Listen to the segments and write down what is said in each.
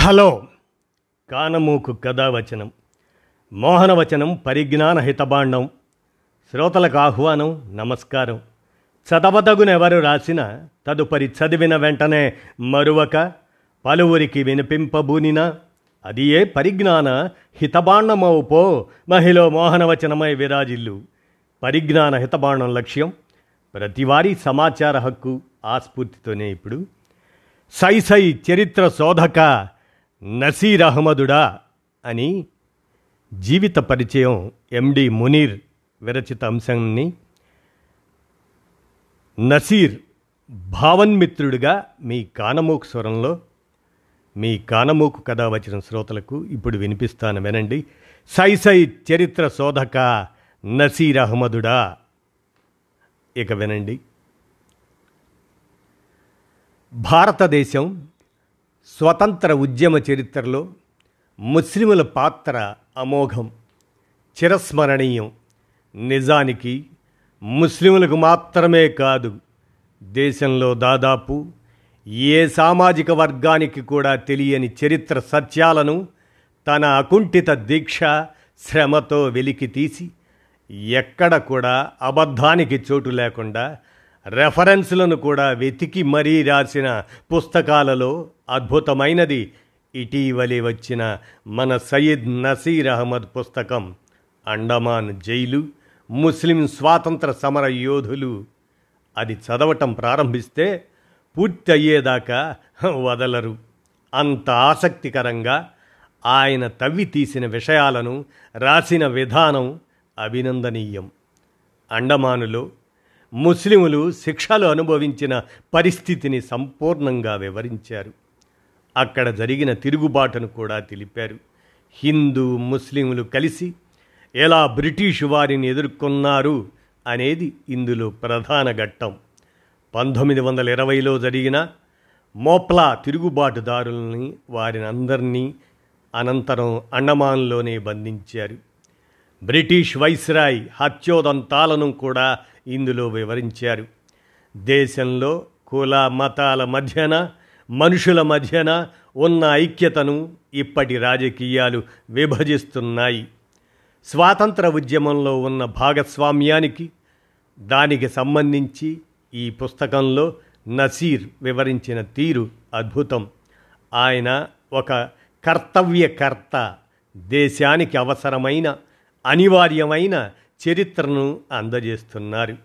Hello. కానమూకు కథావచనం మోహనవచనం పరిజ్ఞాన హితబాండం శ్రోతలకు ఆహ్వానం నమస్కారం. చదవదగునెవరు రాసిన తదుపరి చదివిన వెంటనే మరువక పలువురికి వినిపింపబూనిన అది ఏ పరిజ్ఞాన హితబాండమవు పో మహిళ మోహనవచనమై విరాజిల్లు. పరిజ్ఞాన హితబాండం లక్ష్యం ప్రతివారీ సమాచార హక్కు ఆస్ఫూర్తితోనే ఇప్పుడు. సై సై చరిత్ర శోధక నసీర్ అహ్మదుడా అని జీవిత పరిచయం ఎండి మునీర్ విరచిత అంశాన్ని నసీర్ భావన్మిత్రుడిగా మీ కానమూకు స్వరంలో మీ కానమూకు కథ వచ్చిన శ్రోతలకు ఇప్పుడు వినిపిస్తాను వినండి. సై సై చరిత్ర శోధక నసీర్ అహ్మదుడా. ఇక వినండి. భారతదేశం స్వతంత్ర ఉద్యమ చరిత్రలో ముస్లిముల పాత్ర అమోఘం చిరస్మరణీయం. నిజానికి ముస్లిములకు మాత్రమే కాదు దేశంలో దాదాపు ఏ సామాజిక వర్గానికి కూడా తెలియని చరిత్ర సత్యాలను తన అకుంఠిత దీక్ష శ్రమతో వెలికి తీసి ఎక్కడ కూడా అబద్ధానికి చోటు లేకుండా రెఫరెన్స్లను కూడా వెతికి మరీ రాసిన పుస్తకాలలో అద్భుతమైనది. ఇటీవలే వచ్చిన మన సయ్యద్ నసీర్ అహ్మద్ పుస్తకం అండమాన్ జైలు ముస్లిం స్వాతంత్ర సమర యోధులు. అది చదవటం ప్రారంభిస్తే పూర్తి అయ్యేదాకా వదలరు. అంత ఆసక్తికరంగా ఆయన తవ్వి తీసిన విషయాలను రాసిన విధానం అభినందనీయం. అండమానులో ముస్లిములు శిక్షలు అనుభవించిన పరిస్థితిని సంపూర్ణంగా వివరించారు. అక్కడ జరిగిన తిరుగుబాటును కూడా తెలిపారు. హిందూ ముస్లింలు కలిసి ఎలా బ్రిటిష్ వారిని ఎదుర్కొన్నారు అనేది ఇందులో ప్రధాన ఘట్టం. పంతొమ్మిది వందల ఇరవైలో జరిగిన మోప్లా తిరుగుబాటుదారుల్ని వారిని అందరినీ అనంతరం అండమాన్లోనే బంధించారు. బ్రిటిష్ వైస్రాయ్ హత్యోదంతాలను కూడా ఇందులో వివరించారు. దేశంలో కుల మతాల మధ్యన మనుషుల మధ్యన ఉన్న ఐక్యతను ఇప్పటి రాజకీయాలు విభజిస్తున్నాయి. స్వాతంత్ర ఉద్యమంలో ఉన్న భాగస్వామ్యానికి దానికి సంబంధించి ఈ పుస్తకంలో నసీర్ వివరించిన తీరు అద్భుతం. ఆయన ఒక కర్తవ్యకర్త దేశానికి అవసరమైన అనివార్యమైన చరిత్రను అందజేస్తున్నారు.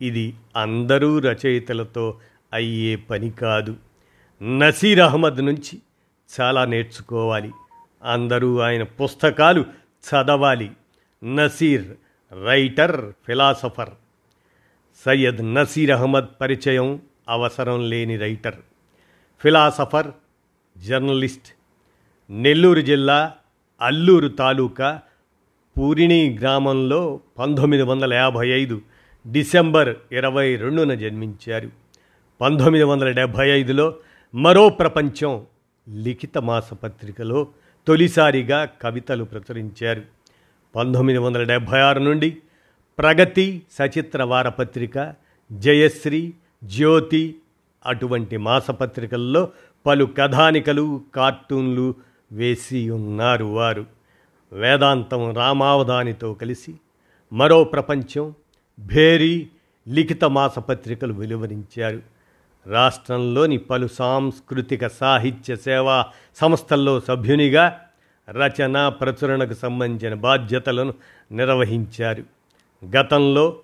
ఇది అందరూ రచయితలతో అయ్యే పని కాదు. నసీర్ అహ్మద్ నుంచి చాలా నేర్చుకోవాలి. అందరూ ఆయన పుస్తకాలు చదవాలి. Naseer writer philosopher. Syed Naseer Ahmed పరిచయం అవసరం లేని రైటర్. Philosopher journalist. నెల్లూరు జిల్లా అల్లూరు తాలూకా పూరిణి గ్రామంలో పంతొమ్మిది వందల యాభై ఐదు డిసెంబర్ ఇరవై రెండున జన్మించారు. పంతొమ్మిది వందల డెబ్భై ఐదులో మరో ప్రపంచం లిఖిత మాసపత్రికలో తొలిసారిగా కవితలు ప్రచురించారు. పంతొమ్మిది వందల డెబ్భై ఆరు నుండి ప్రగతి సచిత్ర వారపత్రిక జయశ్రీ జ్యోతి అటువంటి మాసపత్రికల్లో పలు కథానికలు కార్టూన్లు వేసి ఉన్నారు వారు. వేదాంతం రామావధానితో కలిసి మరో ప్రపంచం భేరీ లిఖిత మాసపత్రికలు వెలువరించారు. రాష్ట్రంలోని పలు సాంస్కృతిక సాహిత్య సేవా సంస్థల్లో సభ్యునిగా రచన ప్రచురణకు సంబంధించిన బాధ్యతలను నిర్వహించారు. గతంలో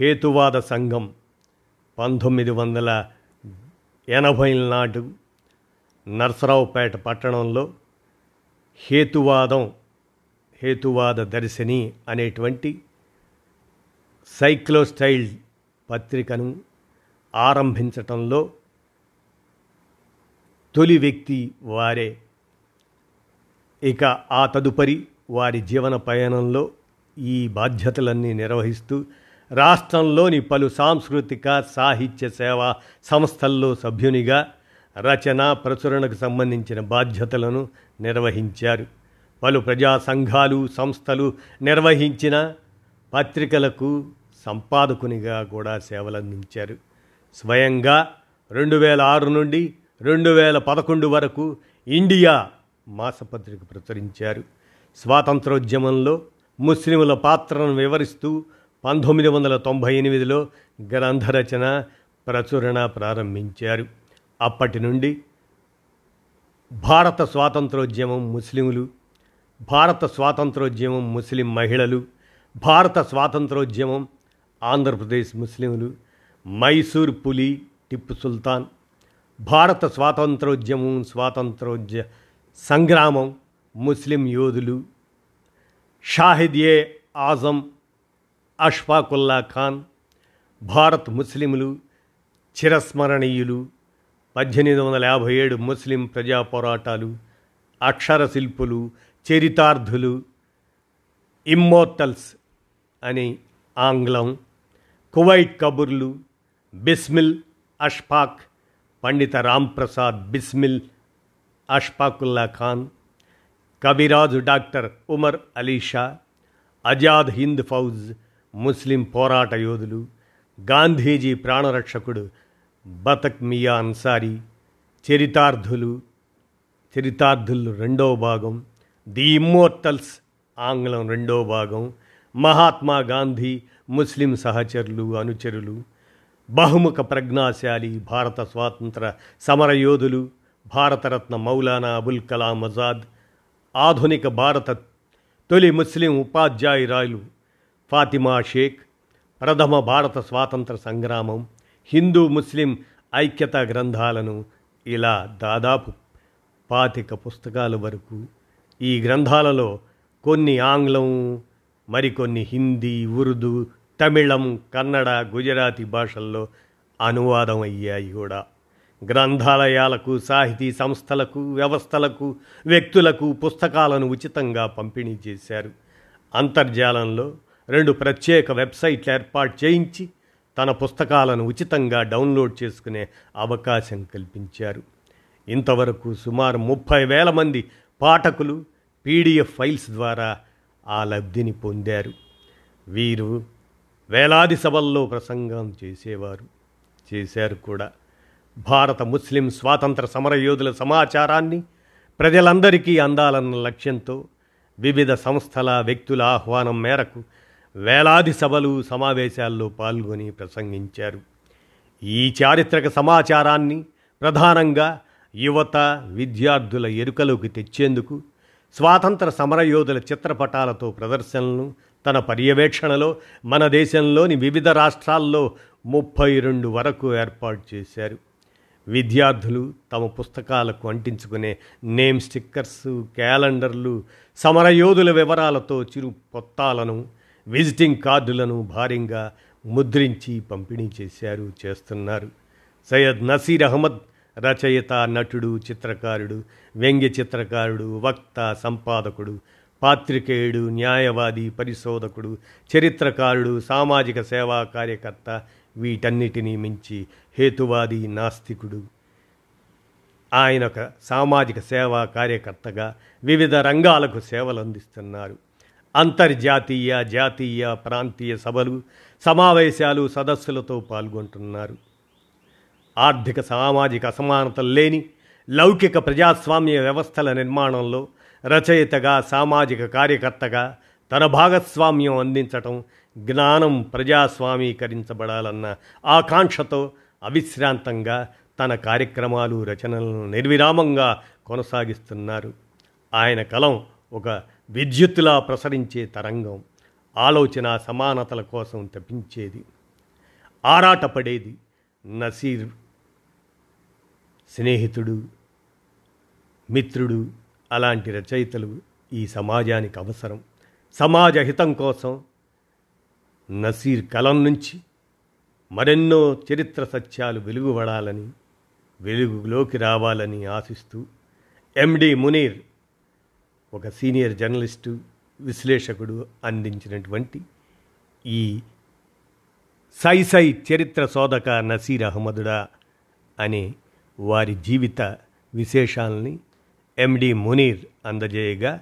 హేతువాద సంఘం పంతొమ్మిది వందల ఎనభై నాటు నర్సరావుపేట పట్టణంలో హేతువాదం హేతువాద దర్శిని అనేటువంటి సైక్లోస్టైల్ పత్రికను ఆరంభించటంలో తొలి వ్యక్తి వారే. ఇక ఆ తదుపరి వారి జీవన పయనంలో ఈ బాధ్యతలన్నీ నిర్వహిస్తూ రాష్ట్రంలోని పలు సాంస్కృతిక సాహిత్య సేవా సంస్థల్లో సభ్యునిగా రచన ప్రచురణకు సంబంధించిన బాధ్యతలను నిర్వహించారు. పలు ప్రజా సంఘాలు సంస్థలు నిర్వహించిన పత్రికలకు సంపాదకునిగా కూడా సేవలందించారు. స్వయంగా రెండు వేల ఆరు నుండి రెండు వేల పదకొండు వరకు ఇండియా మాసపత్రిక ప్రచురించారు. స్వాతంత్రోద్యమంలో ముస్లింల పాత్రను వివరిస్తూ పంతొమ్మిది వందల తొంభై ఎనిమిదిలో గ్రంథరచన ప్రచురణ ప్రారంభించారు. అప్పటి నుండి భారత స్వాతంత్రోద్యమం ముస్లింలు భారత స్వాతంత్రోద్యమం ముస్లిం మహిళలు భారత స్వాతంత్రోద్యమం ఆంధ్రప్రదేశ్ ముస్లింలు మైసూర్ పులి టిప్పు సుల్తాన్ భారత స్వాతంత్రోద్యమం స్వాతంత్రోద్య సంగ్రామం ముస్లిం యోధులు షాహిద్ ఏ ఆజం అష్ఫాకుల్లా ఖాన్ భారత్ ముస్లింలు చిరస్మరణీయులు పద్దెనిమిది వందల యాభై ఏడు ముస్లిం ప్రజా పోరాటాలు అక్షర శిల్పులు చరితార్థులు ఇమ్మోర్టల్స్ అని ఆంగ్లం కువైట్ కబుర్లు బిస్మిల్ అష్ఫాక్ పండిత రాంప్రసాద్ బిస్మిల్ అష్ఫాకుల్లా ఖాన్ కవిరాజు డాక్టర్ ఉమర్ అలీషా అజాద్ హింద్ ఫౌజ్ ముస్లిం పోరాట యోధులు గాంధీజీ ప్రాణరక్షకుడు బతక్ మియా అన్సారీ చరితార్థులు చరితార్థులు రెండవ భాగం ది ఇమ్మోర్టల్స్ ఆంగ్లం రెండో భాగం. మహాత్మా గాంధీ ముస్లిం సహచరులు అనుచరులు బహుముఖ ప్రజ్ఞాశాలి భారత స్వాతంత్ర సమరయోధులు భారతరత్న మౌలానా అబుల్ కలాం ఆజాద్ ఆధునిక భారత తొలి ముస్లిం ఉపాధ్యాయురాలు ఫాతిమా షేక్ ప్రథమ భారత స్వాతంత్ర సంగ్రామం హిందూ ముస్లిం ఐక్యత గ్రంథాలను ఇలా దాదాపు పాతిక పుస్తకాల వరకు ఈ గ్రంథాలలో కొన్ని ఆంగ్లం మరికొన్ని హిందీ ఉర్దూ తమిళం కన్నడ గుజరాతీ భాషల్లో అనువాదం అయ్యాయి కూడా. గ్రంథాలయాలకు సాహితీ సంస్థలకు వ్యవస్థలకు వ్యక్తులకు పుస్తకాలను ఉచితంగా పంపిణీ చేశారు. అంతర్జాలంలో రెండు ప్రత్యేక వెబ్సైట్లు ఏర్పాటు చేయించి తన పుస్తకాలను ఉచితంగా డౌన్లోడ్ చేసుకునే అవకాశం కల్పించారు. ఇంతవరకు సుమారు ముప్పై వేల మంది పాఠకులు పీడిఎఫ్ ఫైల్స్ ద్వారా ఆ లబ్ధిని పొందారు. వీరు వేలాది సభల్లో ప్రసంగం చేసేవారు. చేశారు కూడా. భారత ముస్లిం స్వాతంత్ర సమరయోధుల సమాచారాన్ని ప్రజలందరికీ అందాలన్న లక్ష్యంతో వివిధ సంస్థల వ్యక్తుల ఆహ్వానం మేరకు వేలాది సభలు సమావేశాల్లో పాల్గొని ప్రసంగించారు. ఈ చారిత్రక సమాచారాన్ని ప్రధానంగా యువత విద్యార్థుల ఎరుకలోకి తెచ్చేందుకు స్వాతంత్ర సమరయోధుల చిత్రపటాలతో ప్రదర్శనలను తన పర్యవేక్షణలో మన దేశంలోని వివిధ రాష్ట్రాల్లో ముప్పై రెండు వరకు ఏర్పాటు చేశారు. విద్యార్థులు తమ పుస్తకాలకు అంటించుకునే నేమ్ స్టిక్కర్స్ క్యాలెండర్లు సమరయోధుల వివరాలతో చిరు పొత్తాలను విజిటింగ్ కార్డులను భారీగా ముద్రించి పంపిణీ చేశారు చేస్తున్నారు. సయ్యద్ నసీర్ అహ్మద్ రచయిత నటుడు చిత్రకారుడు వ్యంగ్య చిత్రకారుడు వక్త సంపాదకుడు పాత్రికేయుడు న్యాయవాది పరిశోధకుడు చరిత్రకారుడు సామాజిక సేవా కార్యకర్త వీటన్నిటినీ మించి హేతువాది నాస్తికుడు. ఆయన ఒక సామాజిక సేవా కార్యకర్తగా వివిధ రంగాలకు సేవలు అందిస్తున్నారు అంతర్జాతీయ జాతీయ ప్రాంతీయ సభలు సమావేశాలు సదస్సులతో పాల్గొంటున్నారు. ఆర్థిక సామాజిక అసమానతలు లేని లౌకిక ప్రజాస్వామ్య వ్యవస్థల నిర్మాణంలో రచయితగా సామాజిక కార్యకర్తగా తన భాగస్వామ్యం అందించటం జ్ఞానం ప్రజాస్వామీకరించబడాలన్న ఆకాంక్షతో అవిశ్రాంతంగా తన కార్యక్రమాలు రచనలను నిర్విరామంగా కొనసాగిస్తున్నారు. ఆయన కలం ఒక విద్యుత్తులా ప్రసరించే తరంగం ఆలోచన సమానతల కోసం తప్పించేది ఆరాటపడేది నసీర్ స్నేహితుడు మిత్రుడు అలాంటి రచయితలు ఈ సమాజానికి అవసరం. సమాజ హితం కోసం నసీర్ కలం నుంచి మరెన్నో చరిత్ర సత్యాలు వెలుగుపడాలని వెలుగులోకి రావాలని ఆశిస్తూ ఎండి మునీర్ ఒక సీనియర్ జర్నలిస్టు విశ్లేషకుడు అందించినటువంటి ఈ సై సై చరిత్ర శోధక నసీర్ అహ్మదుడా అనే వారి జీవిత విశేషాలని ఎండి మునీర్ అందజేయగా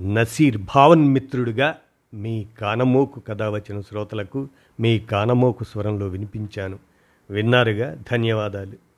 నసీర్ భావన్మిత్రుడిగా మీ కానమోకు కథ వచ్చిన శ్రోతలకు మీ కానమోకు స్వరంలో వినిపించాను. విన్నారుగా? ధన్యవాదాలు.